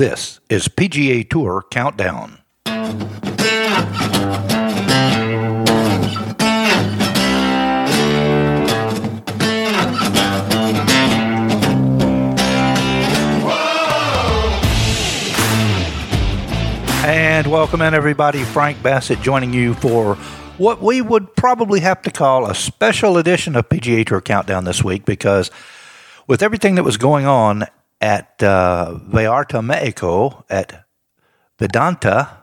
This is PGA Tour Countdown. And welcome in, everybody. Frank Bassett joining you for what we would probably have to call a special edition of PGA Tour Countdown this week because with everything that was going on at uh, Vallarta, Mexico, at Vidanta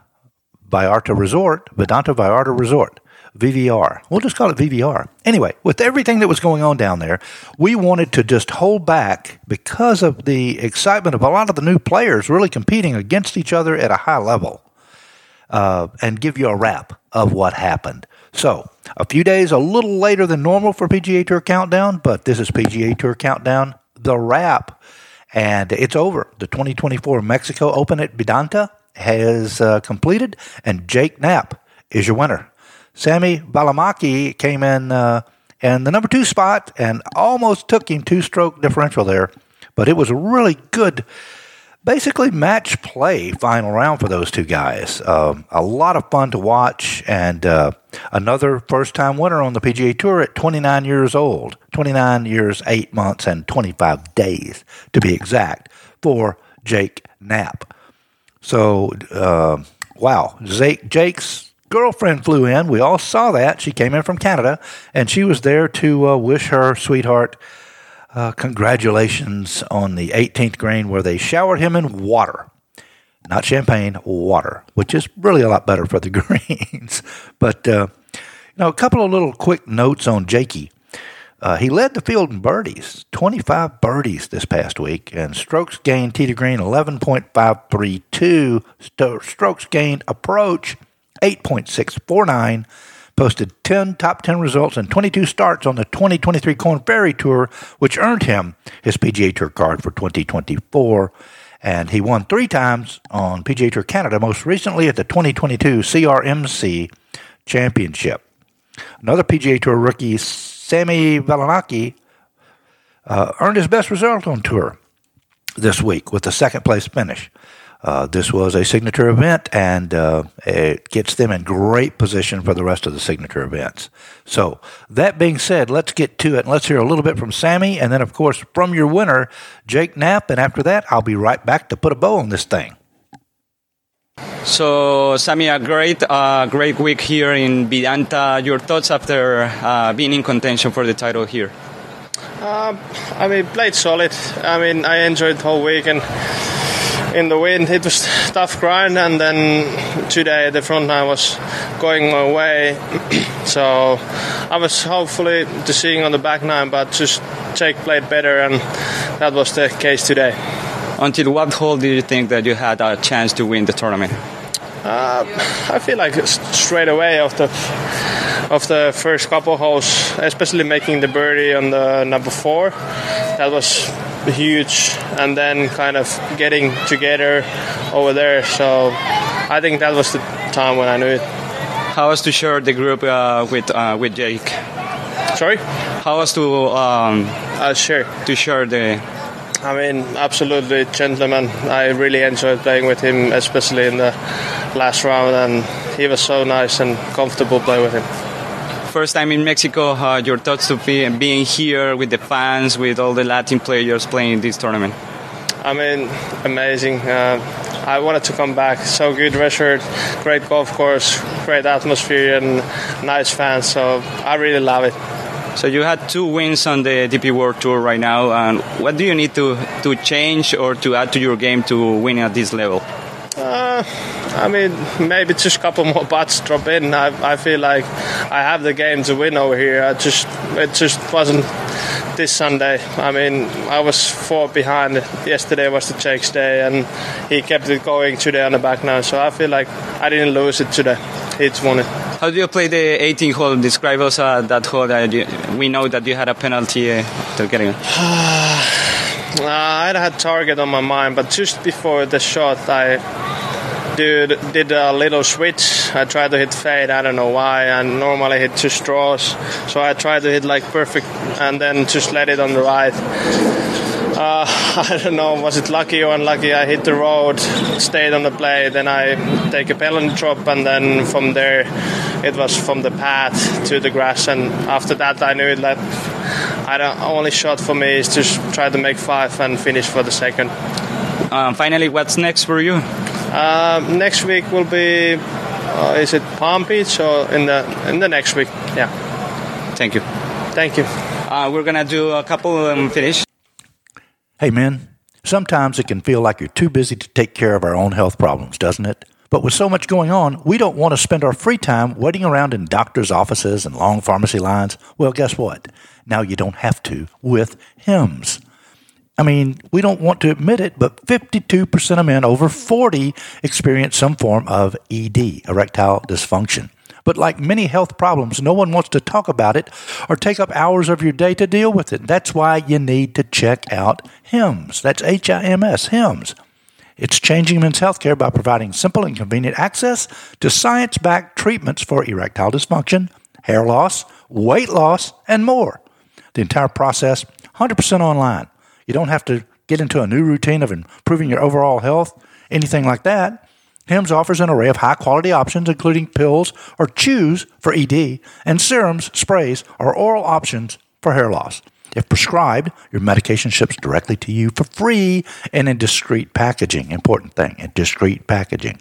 Vallarta Resort, Vidanta Vallarta Resort, VVR. We'll just call it VVR. Anyway, with everything that was going on down there, we wanted to just hold back because of the excitement of a lot of the new players really competing against each other at a high level uh, and give you a wrap of what happened. So, a few days a little later than normal for PGA Tour Countdown, but this is PGA Tour Countdown, the wrap. And it's over. The 2024 Mexico Open at Vidanta has uh, completed, and Jake Knapp is your winner. Sami Välimäki came in uh, in the number two spot and almost took him two stroke differential there, but it was a really good basically match play final round for those two guys. Um, a lot of fun to watch, and uh, another first time winner on the PGA Tour at 29 years old, 29 years, 8 months, and 25 days to be exact for Jake Knapp. So, uh, wow, Jake, Jake's girlfriend flew in. We all saw that. She came in from Canada, and she was there to uh, wish her sweetheart uh, congratulations on the 18th green where they showered him in water. Not champagne, water, which is really a lot better for the greens. but, uh, you know, a couple of little quick notes on Jakey. Uh, he led the field in birdies, 25 birdies this past week, and strokes gained tee to green 11.532, st- strokes gained approach 8.649, posted 10 top 10 results and 22 starts on the 2023 Korn Ferry Tour, which earned him his PGA Tour card for 2024. And he won three times on PGA Tour Canada, most recently at the 2022 CRMC Championship. Another PGA Tour rookie, Sami Välimäki, uh, earned his best result on tour this week with a second place finish. Uh, this was a signature event, and uh, it gets them in great position for the rest of the signature events. So, that being said, let's get to it. And let's hear a little bit from Sami, and then, of course, from your winner, Jake Knapp. And after that, I'll be right back to put a bow on this thing. So, Sami, a great, uh, great week here in Vidanta. Your thoughts after uh, being in contention for the title here? Uh, I mean, played solid. I mean, I enjoyed the whole week and in the wind. It was tough grind, and then today the front nine was going my way. so I was hopefully to seeing on the back nine, but just Jake played better, and that was the case today. Until what hole do you think that you had a chance to win the tournament? Uh, I feel like straight away of the of the first couple holes, especially making the birdie on the number four, that was huge, and then kind of getting together over there. So I think that was the time when I knew it. How was to share the group uh, with uh, with Jake? Sorry. How was to um, uh, share to share the I mean, absolutely gentleman. I really enjoyed playing with him, especially in the last round, and he was so nice and comfortable playing with him. First time in Mexico, uh, your thoughts to be, being here with the fans, with all the Latin players playing this tournament? I mean, amazing. Uh, I wanted to come back. So good resort, great golf course, great atmosphere, and nice fans. So I really love it. So you had two wins on the DP World Tour right now, and what do you need to to change or to add to your game to win at this level? Uh, I mean, maybe just a couple more butts drop in. I, I feel like I have the game to win over here. I just it just wasn't this Sunday. I mean, I was four behind. Yesterday was the Jake's day, and he kept it going today on the back nine. So I feel like I didn't lose it today. Just won it. How do you play the 18 hole? Describe us uh, that hole. That you, we know that you had a penalty uh, to getting it. uh, I had target on my mind, but just before the shot, I did did a little switch. I tried to hit fade. I don't know why. I normally hit two straws, so I tried to hit like perfect, and then just let it on the right. Uh, I don't know, was it lucky or unlucky? I hit the road, stayed on the blade, then I take a penalty drop, and then from there it was from the path to the grass. And after that, I knew that I don't, only shot for me is to try to make five and finish for the second. Um, finally, what's next for you? Uh, next week will be, uh, is it Palm Beach or in the in the next week? Yeah. Thank you. Thank you. Uh, we're gonna do a couple um, finish. Hey, men, sometimes it can feel like you're too busy to take care of our own health problems, doesn't it? But with so much going on, we don't want to spend our free time waiting around in doctors' offices and long pharmacy lines. Well, guess what? Now you don't have to with HIMS. I mean, we don't want to admit it, but 52% of men over 40 experience some form of ED, erectile dysfunction. But like many health problems, no one wants to talk about it or take up hours of your day to deal with it. That's why you need to check out HIMS. That's H I M S, HIMS. It's changing men's healthcare by providing simple and convenient access to science backed treatments for erectile dysfunction, hair loss, weight loss, and more. The entire process 100% online. You don't have to get into a new routine of improving your overall health, anything like that. HIMS offers an array of high quality options, including pills or chews for ED, and serums, sprays, or oral options for hair loss. If prescribed, your medication ships directly to you for free and in discreet packaging. Important thing, in discreet packaging.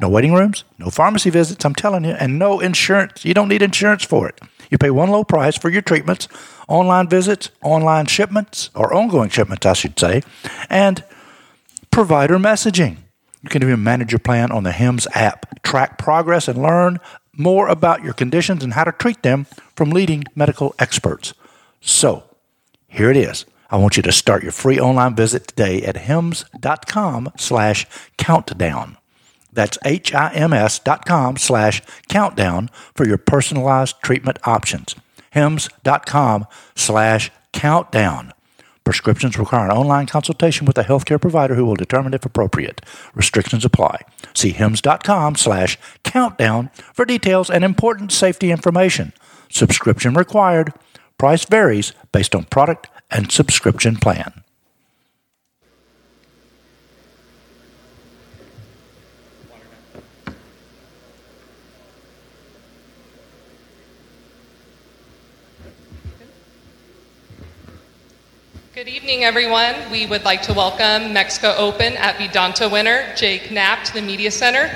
No waiting rooms, no pharmacy visits, I'm telling you, and no insurance. You don't need insurance for it. You pay one low price for your treatments, online visits, online shipments, or ongoing shipments, I should say, and provider messaging. You can even manage your plan on the HIMS app, track progress, and learn more about your conditions and how to treat them from leading medical experts. So, here it is. I want you to start your free online visit today at hims.com slash countdown. That's H-I-M-S dot com slash countdown for your personalized treatment options. HIMS.com slash countdown. Prescriptions require an online consultation with a healthcare provider who will determine if appropriate. Restrictions apply. See HIMS.com slash countdown for details and important safety information. Subscription required. Price varies based on product and subscription plan. Good evening, everyone. We would like to welcome Mexico Open at Vidanta winner Jake Knapp to the Media Center.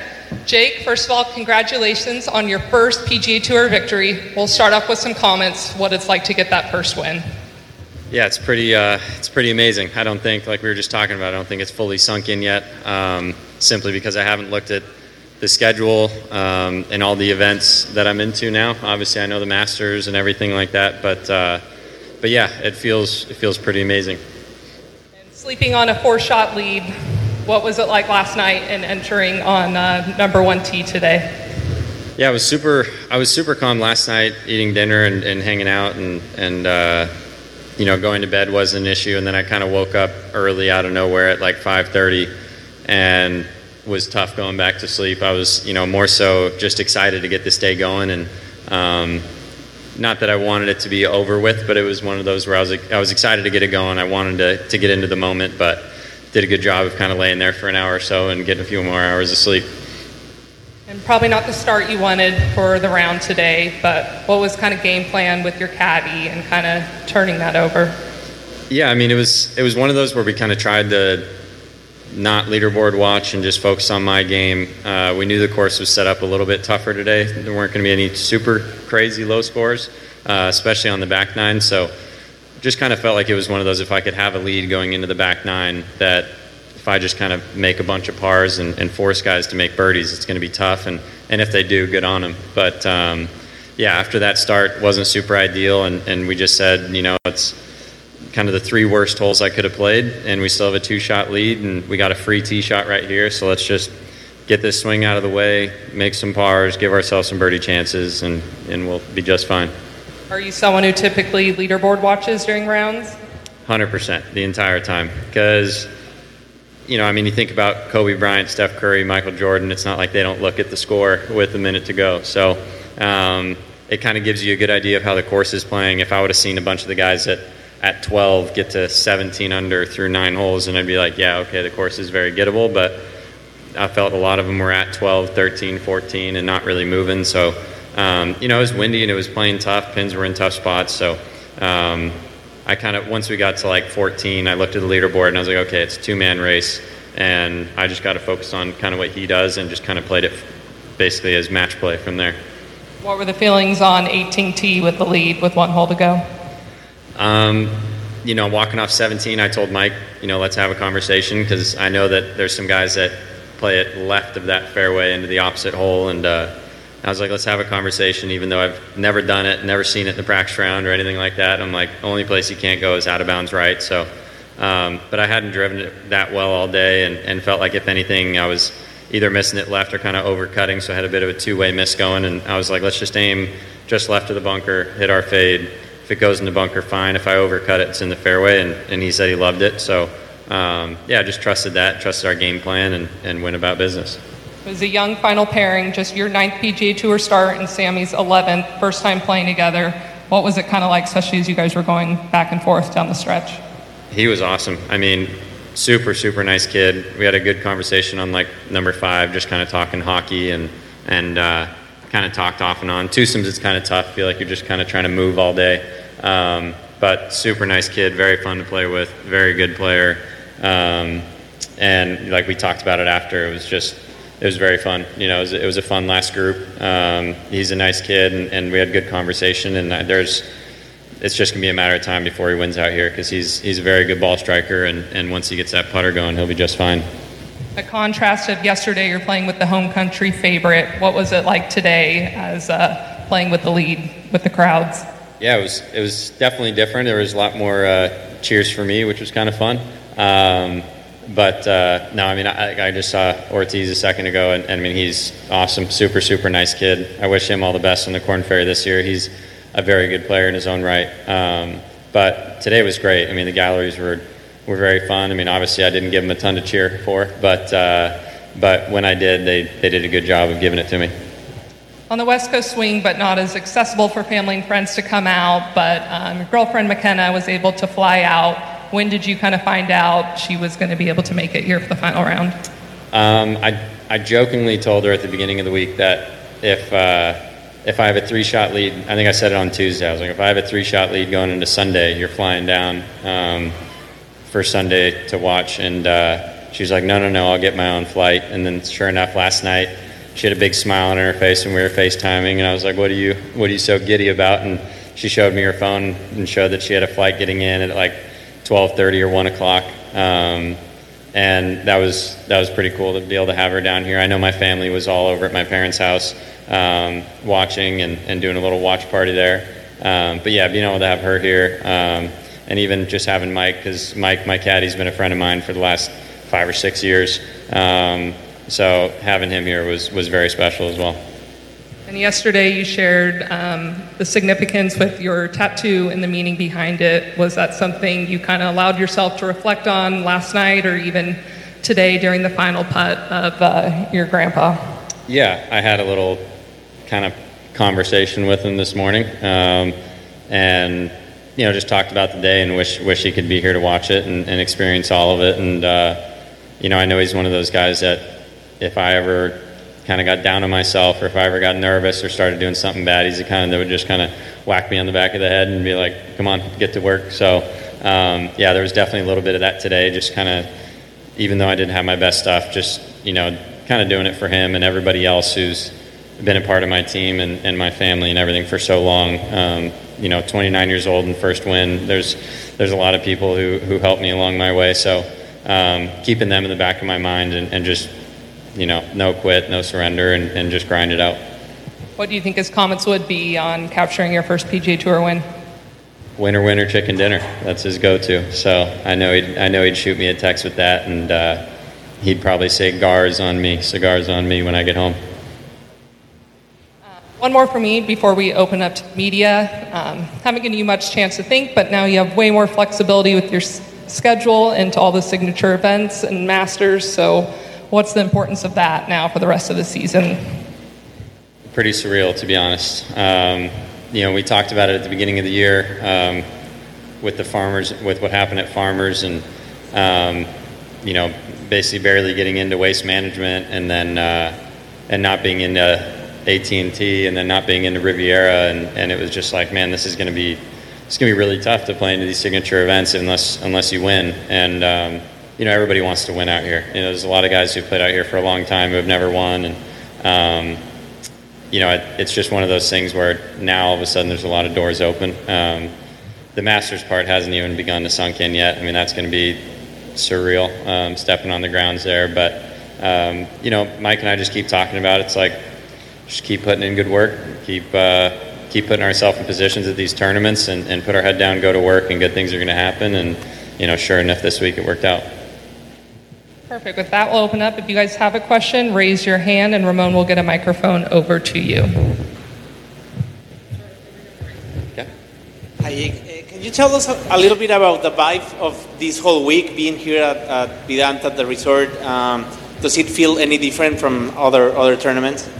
Jake, first of all, congratulations on your first PGA Tour victory. We'll start off with some comments what it's like to get that first win. Yeah, it's pretty. Uh, it's pretty amazing. I don't think, like we were just talking about, I don't think it's fully sunk in yet. Um, simply because I haven't looked at the schedule um, and all the events that I'm into now. Obviously, I know the Masters and everything like that, but. Uh, but yeah, it feels it feels pretty amazing. And sleeping on a four-shot lead, what was it like last night and entering on uh, number one tee today? Yeah, I was super. I was super calm last night, eating dinner and, and hanging out, and and uh, you know going to bed wasn't an issue. And then I kind of woke up early out of nowhere at like 5:30, and was tough going back to sleep. I was you know more so just excited to get this day going and. Um, not that I wanted it to be over with, but it was one of those where I was I was excited to get it going. I wanted to, to get into the moment, but did a good job of kind of laying there for an hour or so and getting a few more hours of sleep. And probably not the start you wanted for the round today, but what was kind of game plan with your caddy and kind of turning that over? Yeah, I mean it was it was one of those where we kind of tried to not leaderboard watch and just focus on my game. Uh, we knew the course was set up a little bit tougher today. There weren't going to be any super crazy low scores, uh, especially on the back nine. So just kind of felt like it was one of those if I could have a lead going into the back nine that if I just kind of make a bunch of pars and, and force guys to make birdies, it's going to be tough. And, and if they do, good on them. But um, yeah, after that start wasn't super ideal, and, and we just said, you know, it's kind of the three worst holes I could have played, and we still have a two shot lead, and we got a free tee shot right here. So let's just get this swing out of the way, make some pars, give ourselves some birdie chances, and, and we'll be just fine. Are you someone who typically leaderboard watches during rounds? 100% the entire time. Because, you know, I mean, you think about Kobe Bryant, Steph Curry, Michael Jordan, it's not like they don't look at the score with a minute to go. So um, it kind of gives you a good idea of how the course is playing. If I would have seen a bunch of the guys that at 12 get to 17 under through nine holes, and I'd be like, yeah, okay, the course is very gettable, but I felt a lot of them were at 12, 13, 14, and not really moving. So, um, you know, it was windy and it was playing tough. Pins were in tough spots. So, um, I kind of, once we got to like 14, I looked at the leaderboard and I was like, okay, it's a two man race. And I just got to focus on kind of what he does and just kind of played it basically as match play from there. What were the feelings on 18T with the lead with one hole to go? Um, you know, walking off 17, I told Mike, you know, let's have a conversation because I know that there's some guys that play it left of that fairway into the opposite hole. And uh, I was like, let's have a conversation, even though I've never done it, never seen it in the practice round or anything like that. I'm like, only place you can't go is out of bounds right. So, um, but I hadn't driven it that well all day and, and felt like, if anything, I was either missing it left or kind of overcutting. So I had a bit of a two way miss going. And I was like, let's just aim just left of the bunker, hit our fade if it goes in the bunker, fine. If I overcut it, it's in the fairway. And, and he said he loved it. So, um, yeah, just trusted that, trusted our game plan, and, and went about business. It was a young final pairing, just your ninth PGA Tour start and Sami's 11th, first time playing together. What was it kind of like, especially as you guys were going back and forth down the stretch? He was awesome. I mean, super, super nice kid. We had a good conversation on like number five, just kind of talking hockey and, and, uh, kind of talked off and on. Twosomes, it's kind of tough. I feel like you're just kind of trying to move all day. Um, but super nice kid, very fun to play with, very good player. Um, and like we talked about it after, it was just, it was very fun. You know, it was, it was a fun last group. Um, he's a nice kid, and, and, we had good conversation. And there's, it's just gonna be a matter of time before he wins out here because he's he's a very good ball striker, and, and once he gets that putter going, he'll be just fine. A contrast of yesterday, you're playing with the home country favorite. What was it like today as uh, playing with the lead with the crowds? Yeah, it was it was definitely different. There was a lot more uh, cheers for me, which was kind of fun. Um, but uh, no, I mean, I, I, just saw Ortiz a second ago, and, and, I mean, he's awesome, super, super nice kid. I wish him all the best on the Korn Ferry this year. He's a very good player in his own right. Um, but today was great. I mean, the galleries were were very fun. I mean, obviously, I didn't give them a ton to cheer for, but uh, but when I did, they they did a good job of giving it to me. On the West Coast swing, but not as accessible for family and friends to come out. But um, girlfriend McKenna was able to fly out when did you kind of find out she was going to be able to make it here for the final round? Um, I, I jokingly told her at the beginning of the week that if, uh, if I have a three shot lead, I think I said it on Tuesday, I was like, if I have a three shot lead going into Sunday, you're flying down um, for Sunday to watch. And uh, she was like, no, no, no, I'll get my own flight. And then sure enough, last night, she had a big smile on her face and we were FaceTiming. And I was like, what are you, what are you so giddy about? And she showed me her phone and showed that she had a flight getting in at like 12:30 or 1 o'clock, um, and that was that was pretty cool to be able to have her down here. I know my family was all over at my parents' house um, watching and, and doing a little watch party there. Um, but yeah, being able to have her here, um, and even just having Mike, because Mike, my caddy's been a friend of mine for the last five or six years. Um, so having him here was was very special as well. And yesterday you shared um, the significance with your tattoo and the meaning behind it. Was that something you kind of allowed yourself to reflect on last night or even today during the final putt of uh, your grandpa? Yeah, I had a little kind of conversation with him this morning. Um, and you know, just talked about the day and wish wish he could be here to watch it and, and experience all of it. And uh, you know, I know he's one of those guys that if I ever kind of got down on myself, or if I ever got nervous or started doing something bad, he's the kind of that would just kind of whack me on the back of the head and be like, "Come on, get to work." So, um, yeah, there was definitely a little bit of that today. Just kind of, even though I didn't have my best stuff, just you know, kind of doing it for him and everybody else who's been a part of my team and, and my family and everything for so long. Um, you know, 29 years old and first win. There's there's a lot of people who who helped me along my way. So. Um, keeping them in the back of my mind and, and just you know, no quit, no surrender, and, and just grind it out. What do you think his comments would be on capturing your first PGA Tour win? Winner, winner, chicken dinner. That's his go-to. So I know he'd, I know he'd shoot me a text with that, and uh, he'd probably say "gars on me," cigars on me when I get home. One more for me before we open up to media. Um, haven't given you much chance to think, but now you have way more flexibility with your s- schedule and to all the signature events and masters. So what's the importance of that now for the rest of the season? Pretty surreal, to be honest. Um, you know, we talked about it at the beginning of the year. Um, with the farmers, with what happened at farmers, and um, you know, basically barely getting into waste management, and then uh, and not being into AT and T, and then not being into Riviera, and, and it was just like, man, this is going to be it's going to be really tough to play into these signature events unless unless you win, and um, you know, everybody wants to win out here. You know, there's a lot of guys who played out here for a long time who have never won, and um, you know, it, it's just one of those things where now all of a sudden there's a lot of doors open. Um, the Masters part hasn't even begun to sunk in yet. I mean, that's going to be surreal, um, stepping on the grounds there. But um, you know, Mike and I just keep talking about it. It's like just keep putting in good work, keep uh, keep putting ourselves in positions at these tournaments, and, and put our head down, go to work, and good things are going to happen. And you know, sure enough, this week it worked out. Perfect. With that, we'll open up. If you guys have a question, raise your hand, and Ramon will get a microphone over to you. Okay. Hi, uh, can you tell us a, a little bit about the vibe of this whole week being here at, at Vidanta at the resort? Um, does it feel any different from other other tournaments?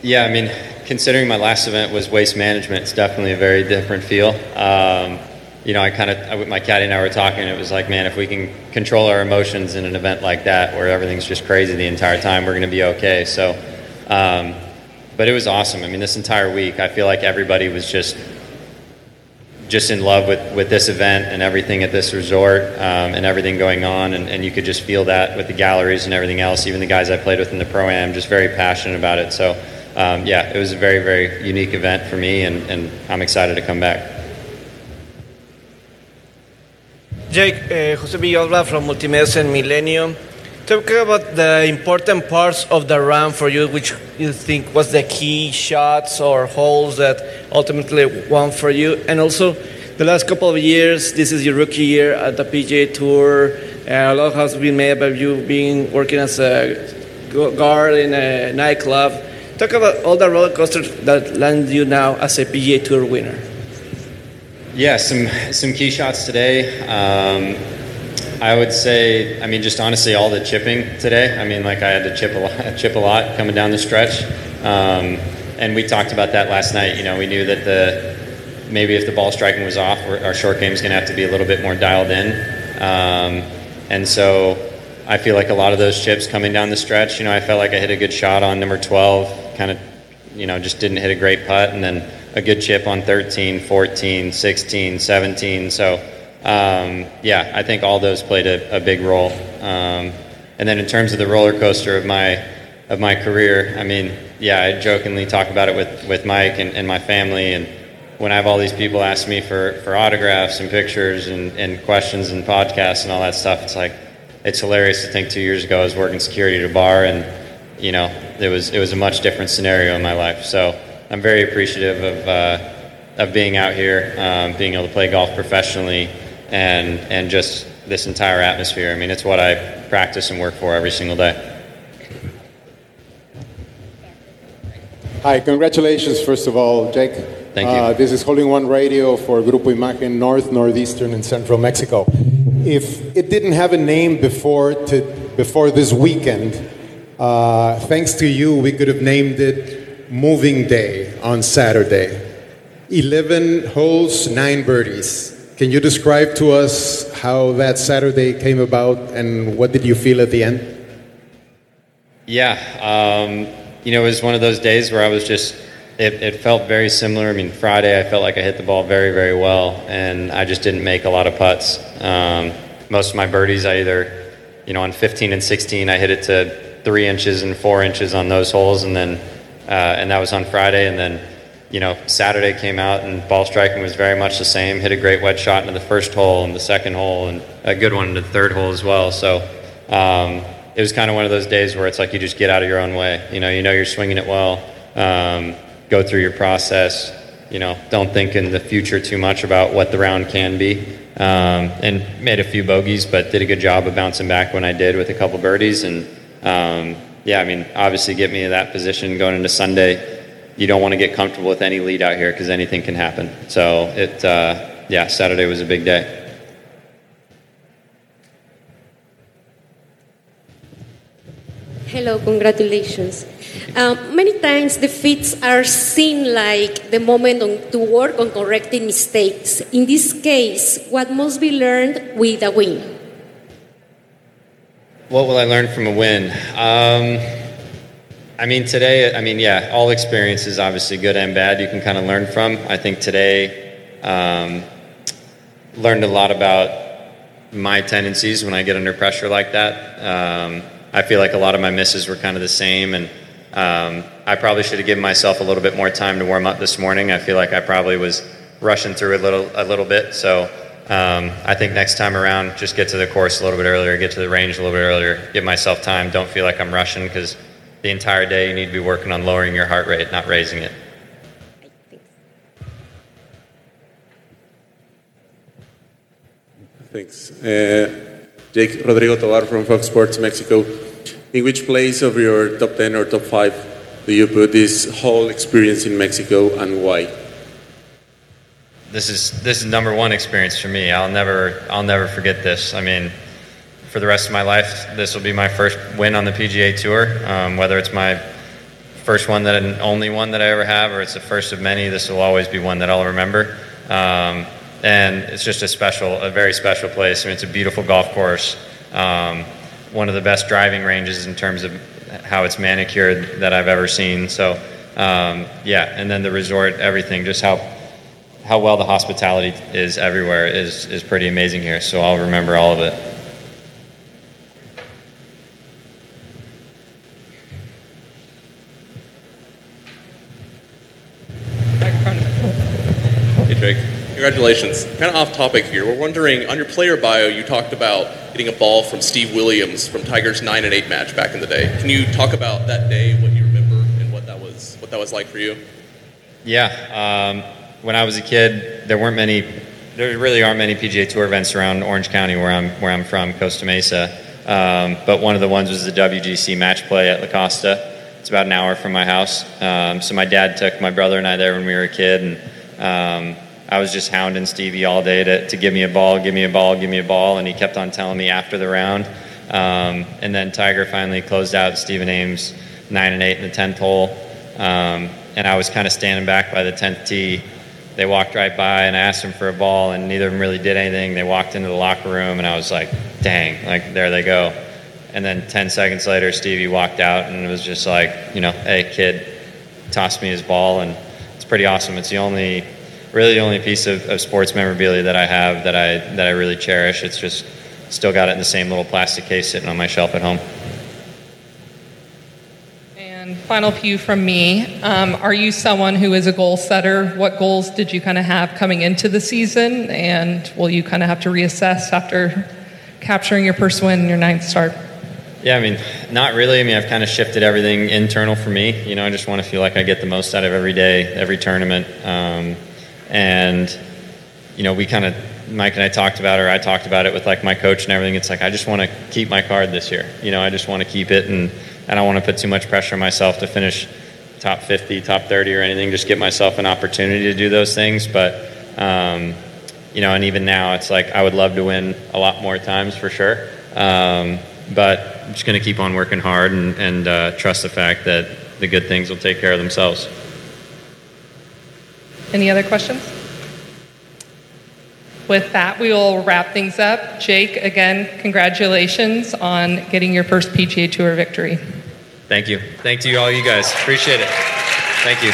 Yeah, I mean, considering my last event was waste management, it's definitely a very different feel. Um, you know, I kind of, with my caddy and I were talking, it was like, man, if we can control our emotions in an event like that, where everything's just crazy the entire time, we're going to be okay. So, um, but it was awesome. I mean, this entire week, I feel like everybody was just, just in love with, with this event and everything at this resort um, and everything going on, and, and you could just feel that with the galleries and everything else. Even the guys I played with in the pro am, just very passionate about it. So, um, yeah, it was a very, very unique event for me, and, and I'm excited to come back. Jake, uh, Jose Villalba from Multimedia and Millennium. Talk about the important parts of the run for you, which you think was the key shots or holes that ultimately won for you, and also the last couple of years. This is your rookie year at the PGA Tour. Uh, a lot has been made about you being working as a guard in a nightclub. Talk about all the roller coasters that land you now as a PGA Tour winner. Yeah, some some key shots today. Um, I would say, I mean, just honestly, all the chipping today. I mean, like I had to chip a lot, chip a lot coming down the stretch, um, and we talked about that last night. You know, we knew that the maybe if the ball striking was off, our short game is going to have to be a little bit more dialed in, um, and so I feel like a lot of those chips coming down the stretch. You know, I felt like I hit a good shot on number twelve, kind of, you know, just didn't hit a great putt, and then a good chip on 13, 14, 16, 17. So, um, yeah, I think all those played a, a big role. Um, and then in terms of the roller coaster of my of my career, I mean, yeah, I jokingly talk about it with, with Mike and, and my family. And when I have all these people ask me for, for autographs and pictures and, and questions and podcasts and all that stuff, it's like, it's hilarious to think two years ago I was working security at a bar and, you know, it was, it was a much different scenario in my life. So, I'm very appreciative of, uh, of being out here, um, being able to play golf professionally, and, and just this entire atmosphere. I mean, it's what I practice and work for every single day. Hi, congratulations, first of all, Jake. Thank you. Uh, this is Holding One Radio for Grupo Imagen North, Northeastern, and Central Mexico. If it didn't have a name before, to, before this weekend, uh, thanks to you, we could have named it Moving Day on Saturday. 11 holes, 9 birdies. Can you describe to us how that Saturday came about and what did you feel at the end? Yeah, um, you know, it was one of those days where I was just, it, it, felt very similar. I mean, Friday I felt like I hit the ball very, very well, and I just didn't make a lot of putts. Um, most of my birdies, I either, you know, on 15 and 16, I hit it to three inches and four inches on those holes, and then, uh, and that was on Friday, and then, you know, Saturday came out and ball striking was very much the same. Hit a great wedge shot into the first hole and the second hole, and a good one into the third hole as well. So. Um, it was kind of one of those days where it's like you just get out of your own way. You know, you know you're swinging it well. Um, go through your process. You know, don't think in the future too much about what the round can be. Um, and made a few bogeys, but did a good job of bouncing back when I did with a couple birdies. And um, yeah, I mean, obviously, get me to that position going into Sunday. You don't want to get comfortable with any lead out here because anything can happen. So it, uh, yeah, Saturday was a big day. Hello, congratulations. Uh, many times defeats are seen like the moment on, to work on correcting mistakes. In this case, what must be learned with a win? What will I learn from a win? Um, I mean, today, I mean, yeah, all experiences, obviously good and bad, you can kind of learn from. I think today, um, learned a lot about my tendencies when I get under pressure like that. Um, I feel like a lot of my misses were kind of the same, and um, I probably should have given myself a little bit more time to warm up this morning. I feel like I probably was rushing through a little a little bit. So um, I think next time around, just get to the course a little bit earlier, get to the range a little bit earlier, give myself time. Don't feel like I'm rushing because the entire day you need to be working on lowering your heart rate, not raising it. Thanks. Uh, Jake Rodrigo Tovar from Fox Sports Mexico. In which place of your top 10 or top 5 do you put this whole experience in Mexico and why? This is this is number one experience for me. I'll never I'll never forget this. I mean, for the rest of my life, this will be my first win on the PGA Tour. Um, whether it's my first one that and only one that I ever have, or it's the first of many, this will always be one that I'll remember. Um, and it's just a special, a very special place. I mean, it's a beautiful golf course, um, one of the best driving ranges in terms of how it's manicured that I've ever seen. So, um, yeah, and then the resort, everything, just how how well the hospitality is everywhere is is pretty amazing here. So I'll remember all of it. Hey, Jake. Congratulations. Kind of off topic here. We're wondering on your player bio, you talked about getting a ball from Steve Williams from Tiger's nine and eight match back in the day. Can you talk about that day, what you remember, and what that was, what that was like for you? Yeah, um, when I was a kid, there weren't many. There really aren't many PGA Tour events around Orange County, where I'm where I'm from, Costa Mesa. Um, but one of the ones was the WGC match play at La Costa. It's about an hour from my house. Um, so my dad took my brother and I there when we were a kid, and um, I was just hounding Stevie all day to, to give me a ball, give me a ball, give me a ball, and he kept on telling me after the round. Um, and then Tiger finally closed out Stephen Ames nine and eight in the tenth hole, um, and I was kind of standing back by the tenth tee. They walked right by, and I asked them for a ball, and neither of them really did anything. They walked into the locker room, and I was like, "Dang!" Like there they go. And then 10 seconds later, Stevie walked out and it was just like, you know, hey, kid, tossed me his ball. And it's pretty awesome. It's the only, really the only piece of, of sports memorabilia that I have that I, that I really cherish. It's just still got it in the same little plastic case sitting on my shelf at home. And final few from me. Um, are you someone who is a goal setter? What goals did you kind of have coming into the season? And will you kind of have to reassess after capturing your first win in your ninth start? Yeah, I mean, not really. I mean, I've kind of shifted everything internal for me. You know, I just want to feel like I get the most out of every day, every tournament. Um, and, you know, we kind of, Mike and I talked about it, or I talked about it with like my coach and everything. It's like, I just want to keep my card this year. You know, I just want to keep it and I don't want to put too much pressure on myself to finish top 50, top 30 or anything. Just get myself an opportunity to do those things. But, um, you know, and even now it's like I would love to win a lot more times for sure. Um, but I'm just going to keep on working hard and, and uh, trust the fact that the good things will take care of themselves. Any other questions? With that, we will wrap things up. Jake, again, congratulations on getting your first PGA Tour victory. Thank you. Thank you, all you guys. Appreciate it. Thank you.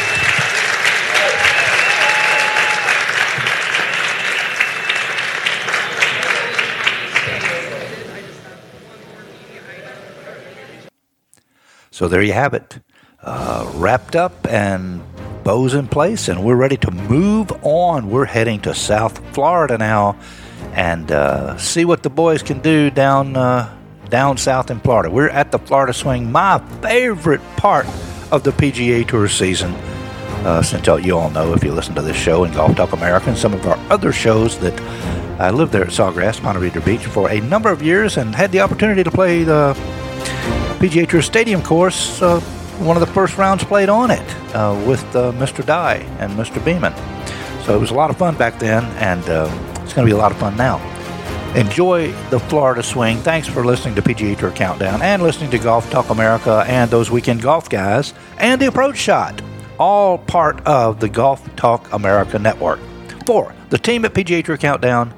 So there you have it. Uh, wrapped up and bows in place, and we're ready to move on. We're heading to South Florida now and uh, see what the boys can do down uh, down south in Florida. We're at the Florida Swing, my favorite part of the PGA Tour season. Uh, since you all know, if you listen to this show and Golf Talk America and some of our other shows, that I lived there at Sawgrass, Monterey Beach for a number of years and had the opportunity to play the PGA Tour Stadium course, uh, one of the first rounds played on it uh, with uh, Mr. Dye and Mr. Beman. So it was a lot of fun back then, and uh, it's going to be a lot of fun now. Enjoy the Florida swing. Thanks for listening to PGA Tour Countdown and listening to Golf Talk America and those weekend golf guys and the approach shot, all part of the Golf Talk America network. For the team at PGA Tour Countdown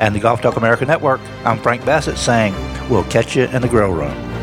and the Golf Talk America network, I'm Frank Bassett saying we'll catch you in the grill room.